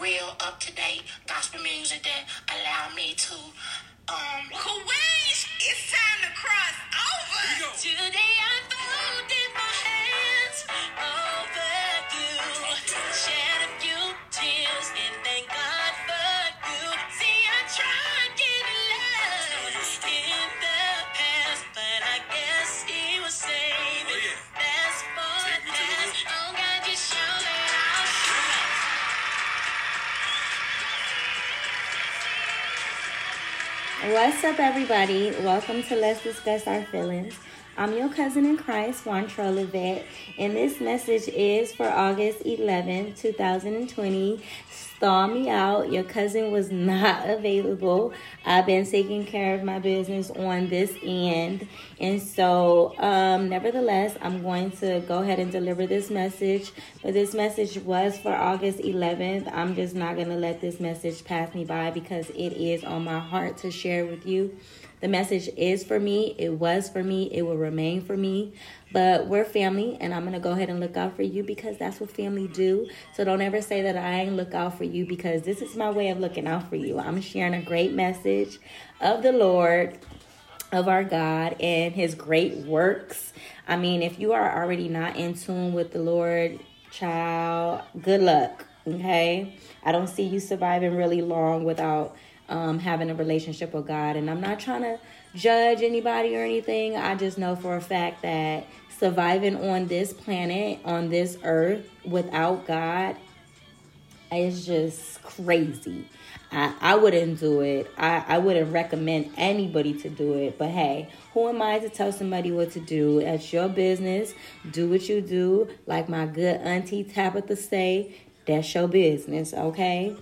real up to date gospel music that allow me to um Louise, it's time to cross over. Today I What's up, everybody? Welcome to Let's Discuss Our Feelings. I'm your cousin in Christ, Juantra Levette, and this message is for August 11, 2020. Stall me out. Your cousin was not available. I've been taking care of my business on this end. And so, um, nevertheless, I'm going to go ahead and deliver this message. But this message was for August 11th. I'm just not going to let this message pass me by because it is on my heart to share with you. The message is for me. It was for me. It will remain for me. But we're family, and I'm gonna go ahead and look out for you because that's what family do. So don't ever say that I ain't look out for you because this is my way of looking out for you. I'm sharing a great message of the Lord, of our God, and His great works. I mean, if you are already not in tune with the Lord, child, good luck. Okay, I don't see you surviving really long without um, having a relationship with God. And I'm not trying to judge anybody or anything. I just know for a fact that surviving on this planet, on this earth, without God is just crazy. I, I wouldn't do it. I, I wouldn't recommend anybody to do it. But hey, who am I to tell somebody what to do? That's your business. Do what you do. Like my good auntie Tabitha say, that's your business, okay?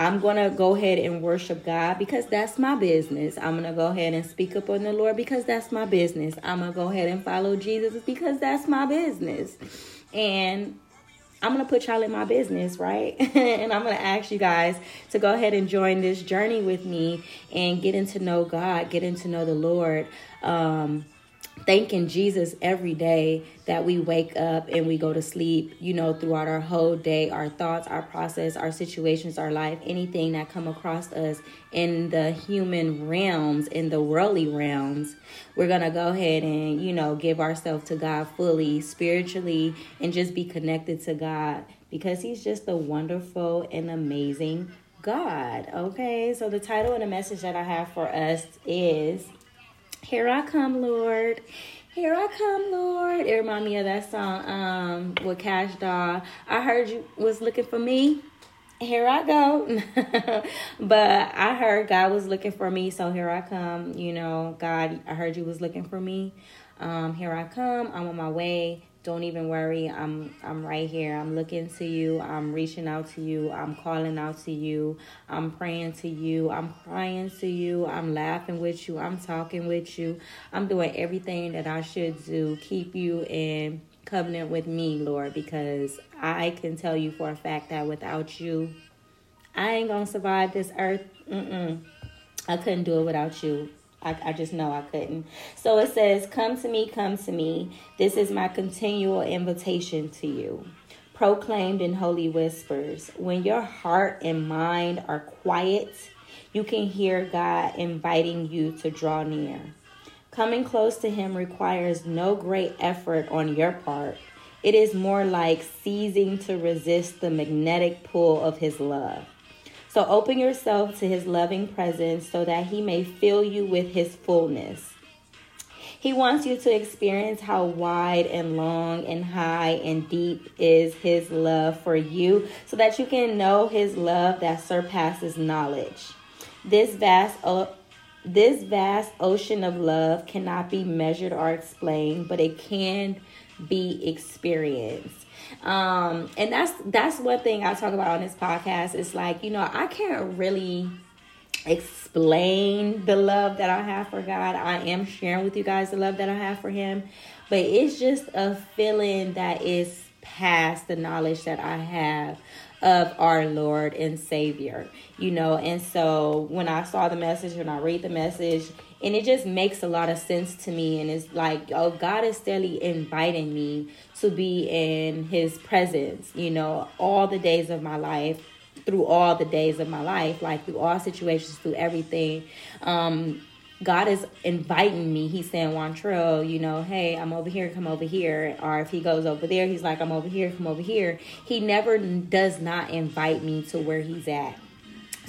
I'm going to go ahead and worship God because that's my business. I'm going to go ahead and speak up on the Lord because that's my business. I'm going to go ahead and follow Jesus because that's my business. And I'm going to put y'all in my business, right? and I'm going to ask you guys to go ahead and join this journey with me and getting to know God, getting to know the Lord. Um, thanking Jesus every day that we wake up and we go to sleep, you know, throughout our whole day, our thoughts, our process, our situations, our life, anything that come across us in the human realms, in the worldly realms, we're going to go ahead and, you know, give ourselves to God fully, spiritually, and just be connected to God because he's just a wonderful and amazing God. Okay? So the title and the message that I have for us is here I come, Lord. Here I come, Lord. It reminded me of that song um, with Cash Doll. I heard you was looking for me. Here I go. but I heard God was looking for me, so here I come. You know, God, I heard you was looking for me. Um, here I come. I'm on my way don't even worry. I'm i'm right here. I'm looking to you. I'm reaching out to you. I'm calling out to you. I'm praying to you. I'm crying to you. I'm laughing with you. I'm talking with you. I'm doing everything that i should do. Keep you in covenant with me lord because i can tell you for a fact that without you i ain't gonna survive this earth. Mm-mm. i couldn't do it without you I, I just know I couldn't. So it says, Come to me, come to me. This is my continual invitation to you. Proclaimed in holy whispers. When your heart and mind are quiet, you can hear God inviting you to draw near. Coming close to Him requires no great effort on your part. It is more like ceasing to resist the magnetic pull of His love. So open yourself to his loving presence so that he may fill you with his fullness. He wants you to experience how wide and long and high and deep is his love for you so that you can know his love that surpasses knowledge. This vast uh, this vast ocean of love cannot be measured or explained, but it can be experienced. Um, and that's that's one thing I talk about on this podcast. It's like, you know, I can't really explain the love that I have for God. I am sharing with you guys the love that I have for him, but it's just a feeling that is past the knowledge that I have of our Lord and Savior, you know. And so when I saw the message, when I read the message, and it just makes a lot of sense to me. And it's like, oh, God is still inviting me to be in His presence, you know, all the days of my life. through all the days of my life, like through all situations, through everything. Um, God is inviting me. He's saying, Wantrell, you know, hey, I'm over here, come over here. Or if he goes over there, he's like, I'm over here, come over here. He never does not invite me to where he's at.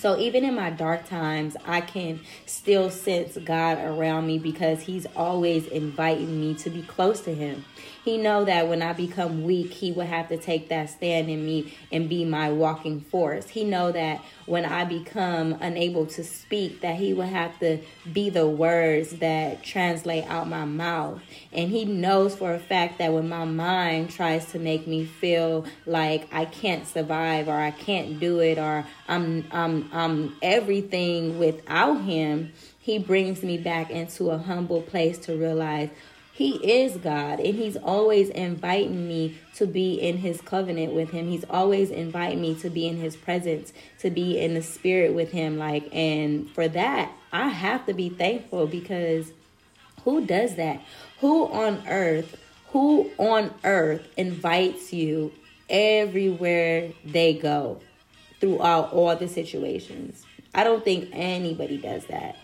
So even in my dark times, I can still sense God around me because he's always inviting me to be close to him. He know that when I become weak, he will have to take that stand in me and be my walking force. He know that when I become unable to speak, that he will have to be the words that translate out my mouth. And he knows for a fact that when my mind tries to make me feel like I can't survive or I can't do it or I'm I'm I'm everything without him, he brings me back into a humble place to realize he is God and He's always inviting me to be in His covenant with Him. He's always inviting me to be in His presence, to be in the Spirit with Him. Like, and for that, I have to be thankful because who does that? Who on earth, who on earth invites you everywhere they go throughout all the situations? I don't think anybody does that.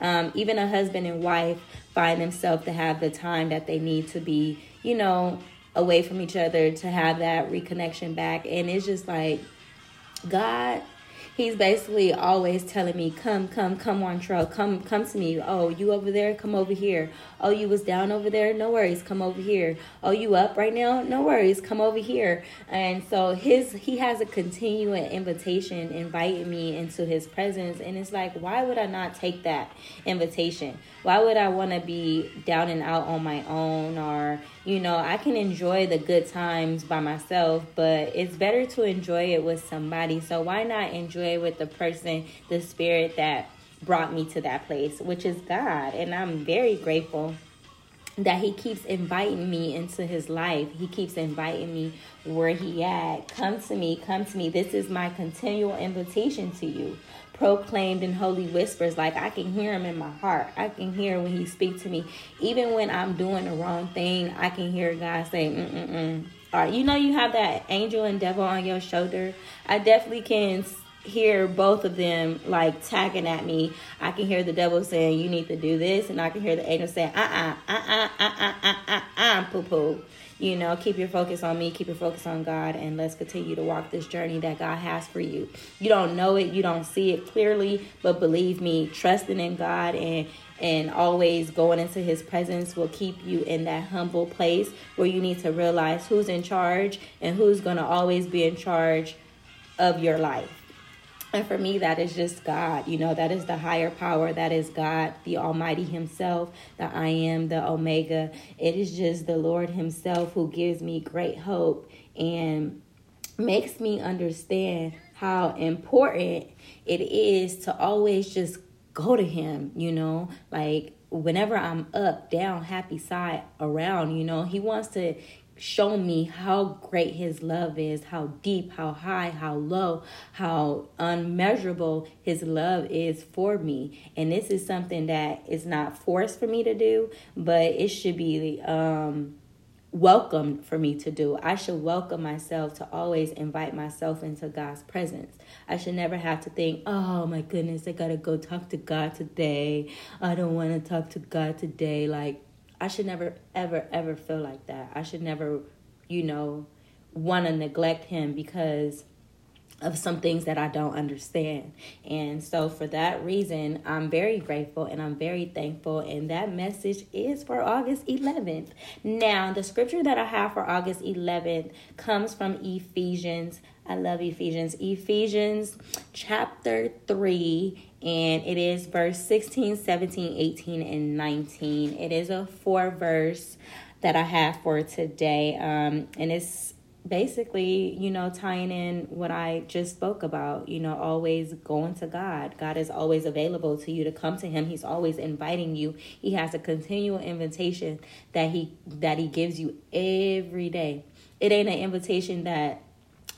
Um, even a husband and wife find themselves to have the time that they need to be, you know, away from each other to have that reconnection back. And it's just like, God he's basically always telling me, "Come, come, come on, Tro, come, come to me. Oh, you over there? Come over here. Oh, you was down over there? No worries, come over here. Oh, you up right now? No worries, come over here." And so his he has a continuing invitation inviting me into his presence, and it's like, why would I not take that invitation? Why would I want to be down and out on my own or you know, I can enjoy the good times by myself, but it's better to enjoy it with somebody. So why not enjoy it with the person, the spirit that brought me to that place, which is God. And I'm very grateful that he keeps inviting me into his life. He keeps inviting me where he at. Come to me, come to me. This is my continual invitation to you proclaimed in holy whispers. Like I can hear him in my heart. I can hear when he speaks to me. Even when I'm doing the wrong thing, I can hear God say, mm-mm-mm. You know you have that angel and devil on your shoulder. I definitely can hear both of them like tagging at me. I can hear the devil saying, you need to do this. And I can hear the angel saying, uh-uh, uh-uh, uh-uh, uh-uh, uh, poo-poo. You know, keep your focus on me, keep your focus on God, and let's continue to walk this journey that God has for you. You don't know it, you don't see it clearly, but believe me, trusting in God and and always going into his presence will keep you in that humble place where you need to realize who's in charge and who's going to always be in charge of your life. And for me, that is just God. You know, that is the higher power. That is God, the Almighty Himself, the I am, the Omega. It is just the Lord Himself who gives me great hope and makes me understand how important it is to always just go to Him, you know, like whenever I'm up, down, happy, side, around, you know, He wants to show me how great his love is, how deep, how high, how low, how unmeasurable his love is for me. And this is something that is not forced for me to do, but it should be um welcomed for me to do. I should welcome myself to always invite myself into God's presence. I should never have to think, oh my goodness, I gotta go talk to God today. I don't wanna talk to God today. Like, I should never, ever, ever feel like that. I should never, you know, want to neglect him because of some things that I don't understand. And so, for that reason, I'm very grateful and I'm very thankful. And that message is for August 11th. Now, the scripture that I have for August 11th comes from Ephesians. I love Ephesians. Ephesians chapter 3 and it is verse 16, 17, 18, and 19. It is a four verse that I have for today, um, and it's basically, you know, tying in what I just spoke about, you know, always going to God. God is always available to you to come to him. He's always inviting you. He has a continual invitation that he that he gives you every day. It ain't an invitation that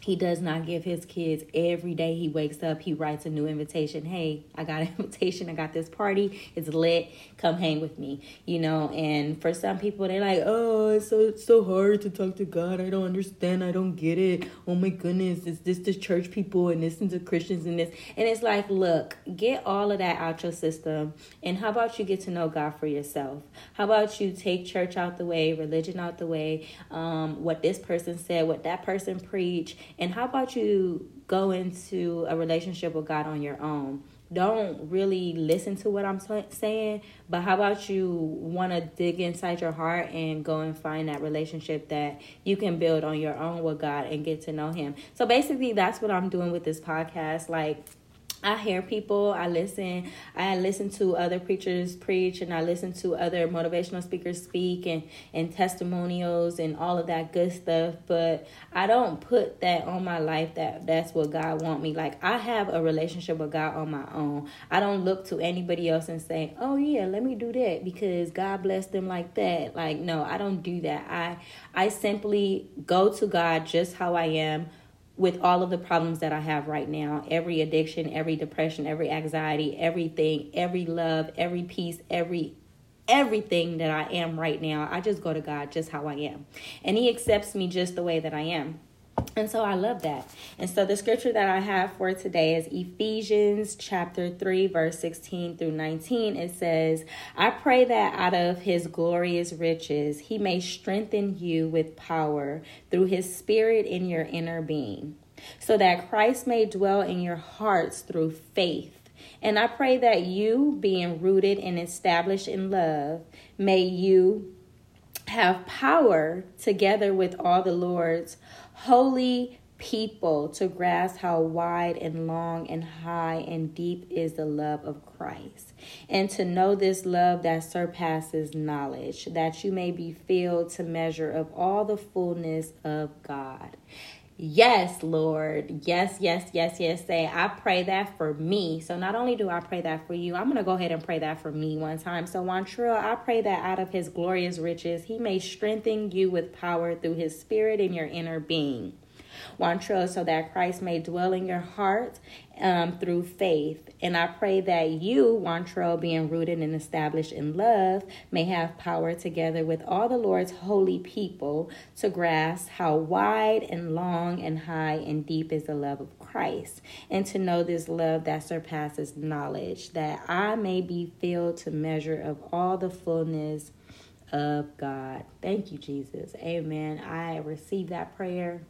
he does not give his kids every day he wakes up he writes a new invitation. Hey i got an invitation i got this party it's lit come hang with me you know? And for some people they're like oh it's so it's so hard to talk to god i don't understand i don't get it. Oh my goodness is this the church people and this is the christians and this? And it's like look get all of that out your system and how about you get to know god for yourself? How about you take church out the way religion out the way um, what this person said what that person preached and how about you go into a relationship with God on your own? Don't really listen to what I'm saying, but how about you want to dig inside your heart and go and find that relationship that you can build on your own with God and get to know Him? So basically, that's what I'm doing with this podcast. Like, I hear people, I listen, I listen to other preachers preach and I listen to other motivational speakers speak and, and testimonials and all of that good stuff, but I don't put that on my life that that's what God want me. Like I have a relationship with God on my own. I don't look to anybody else and say, "Oh yeah, let me do that because God blessed them like that." Like no, I don't do that. I I simply go to God just how I am with all of the problems that I have right now every addiction, every depression, every anxiety, everything, every love, every peace, every everything that I am right now. I just go to God just how I am. And He accepts me just the way that I am. And so I love that. And so the scripture that I have for today is Ephesians chapter 3, verse 16 through 19. It says, I pray that out of his glorious riches he may strengthen you with power through his spirit in your inner being, so that Christ may dwell in your hearts through faith. And I pray that you, being rooted and established in love, may you have power together with all the Lord's holy people to grasp how wide and long and high and deep is the love of Christ, and to know this love that surpasses knowledge, that you may be filled to measure of all the fullness of God. Yes, Lord. Yes, yes, yes, yes. Say, I pray that for me. So not only do I pray that for you, I'm going to go ahead and pray that for me one time. So, Wantrell, I pray that out of his glorious riches, he may strengthen you with power through his spirit in your inner being. Wantrell, so that Christ may dwell in your heart um, through faith. And I pray that you, Wantrell, being rooted and established in love, may have power together with all the Lord's holy people to grasp how wide and long and high and deep is the love of Christ, and to know this love that surpasses knowledge, that I may be filled to measure of all the fullness of God. Thank you, Jesus. Amen. I receive that prayer.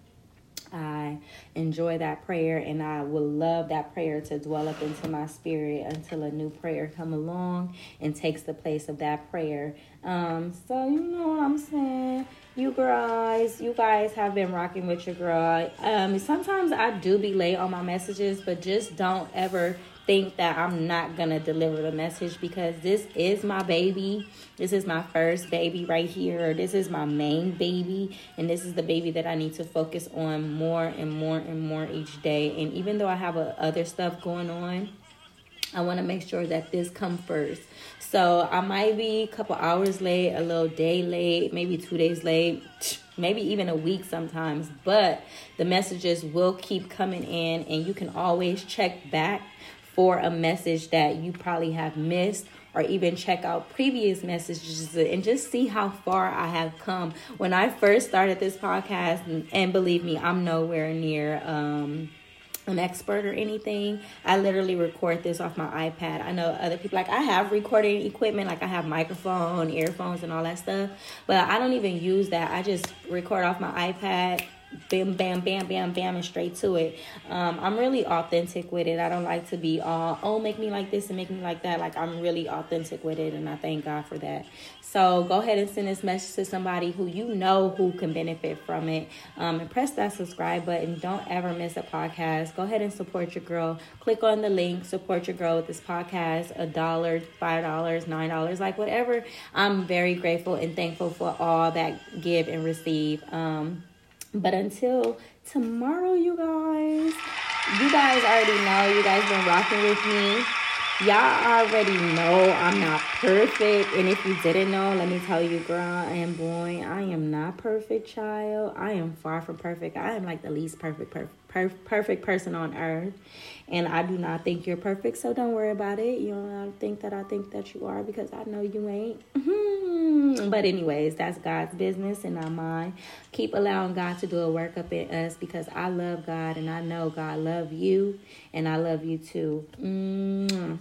I enjoy that prayer and I would love that prayer to dwell up into my spirit until a new prayer come along and takes the place of that prayer. Um, so you know what I'm saying? You guys, you guys have been rocking with your girl. Um, sometimes I do be late on my messages, but just don't ever think that I'm not gonna deliver the message because this is my baby. This is my first baby right here. This is my main baby, and this is the baby that I need to focus on more and more and more each day. And even though I have a, other stuff going on, I want to make sure that this comes first. So I might be a couple hours late, a little day late, maybe two days late, maybe even a week sometimes. But the messages will keep coming in, and you can always check back for a message that you probably have missed or even check out previous messages and just see how far I have come. When I first started this podcast, and, and believe me, I'm nowhere near um, an expert or anything. I literally record this off my iPad. I know other people like I have recording equipment, like I have microphone, earphones, and all that stuff, but I don't even use that. I just record off my iPad bam, bam, bam, bam, bam, and straight to it. Um, I'm really authentic with it. I don't like to be all, oh, make me like this and make me like that. Like, I'm really authentic with it, and I thank God for that. So go ahead and send this message to somebody who you know who can benefit from it. Um, and press that subscribe button. Don't ever miss a podcast. Go ahead and support your girl. Click on the link, support your girl with this podcast. A dollar, five dollars, nine dollars, like whatever. I'm very grateful and thankful for all that give and receive. Um, but until tomorrow, you guys, you guys already know, you guys been rocking with me. Y'all already know I'm not perfect. And if you didn't know, let me tell you, girl and boy, I am not perfect, child. I am far from perfect. I am like the least perfect, per- per- perfect person on earth. And I do not think you're perfect, so don't worry about it. You don't think that I think that you are because I know you ain't. But anyways, that's God's business and not mine. Keep allowing God to do a work up in us because I love God and I know God love you and I love you too. Mm-hmm.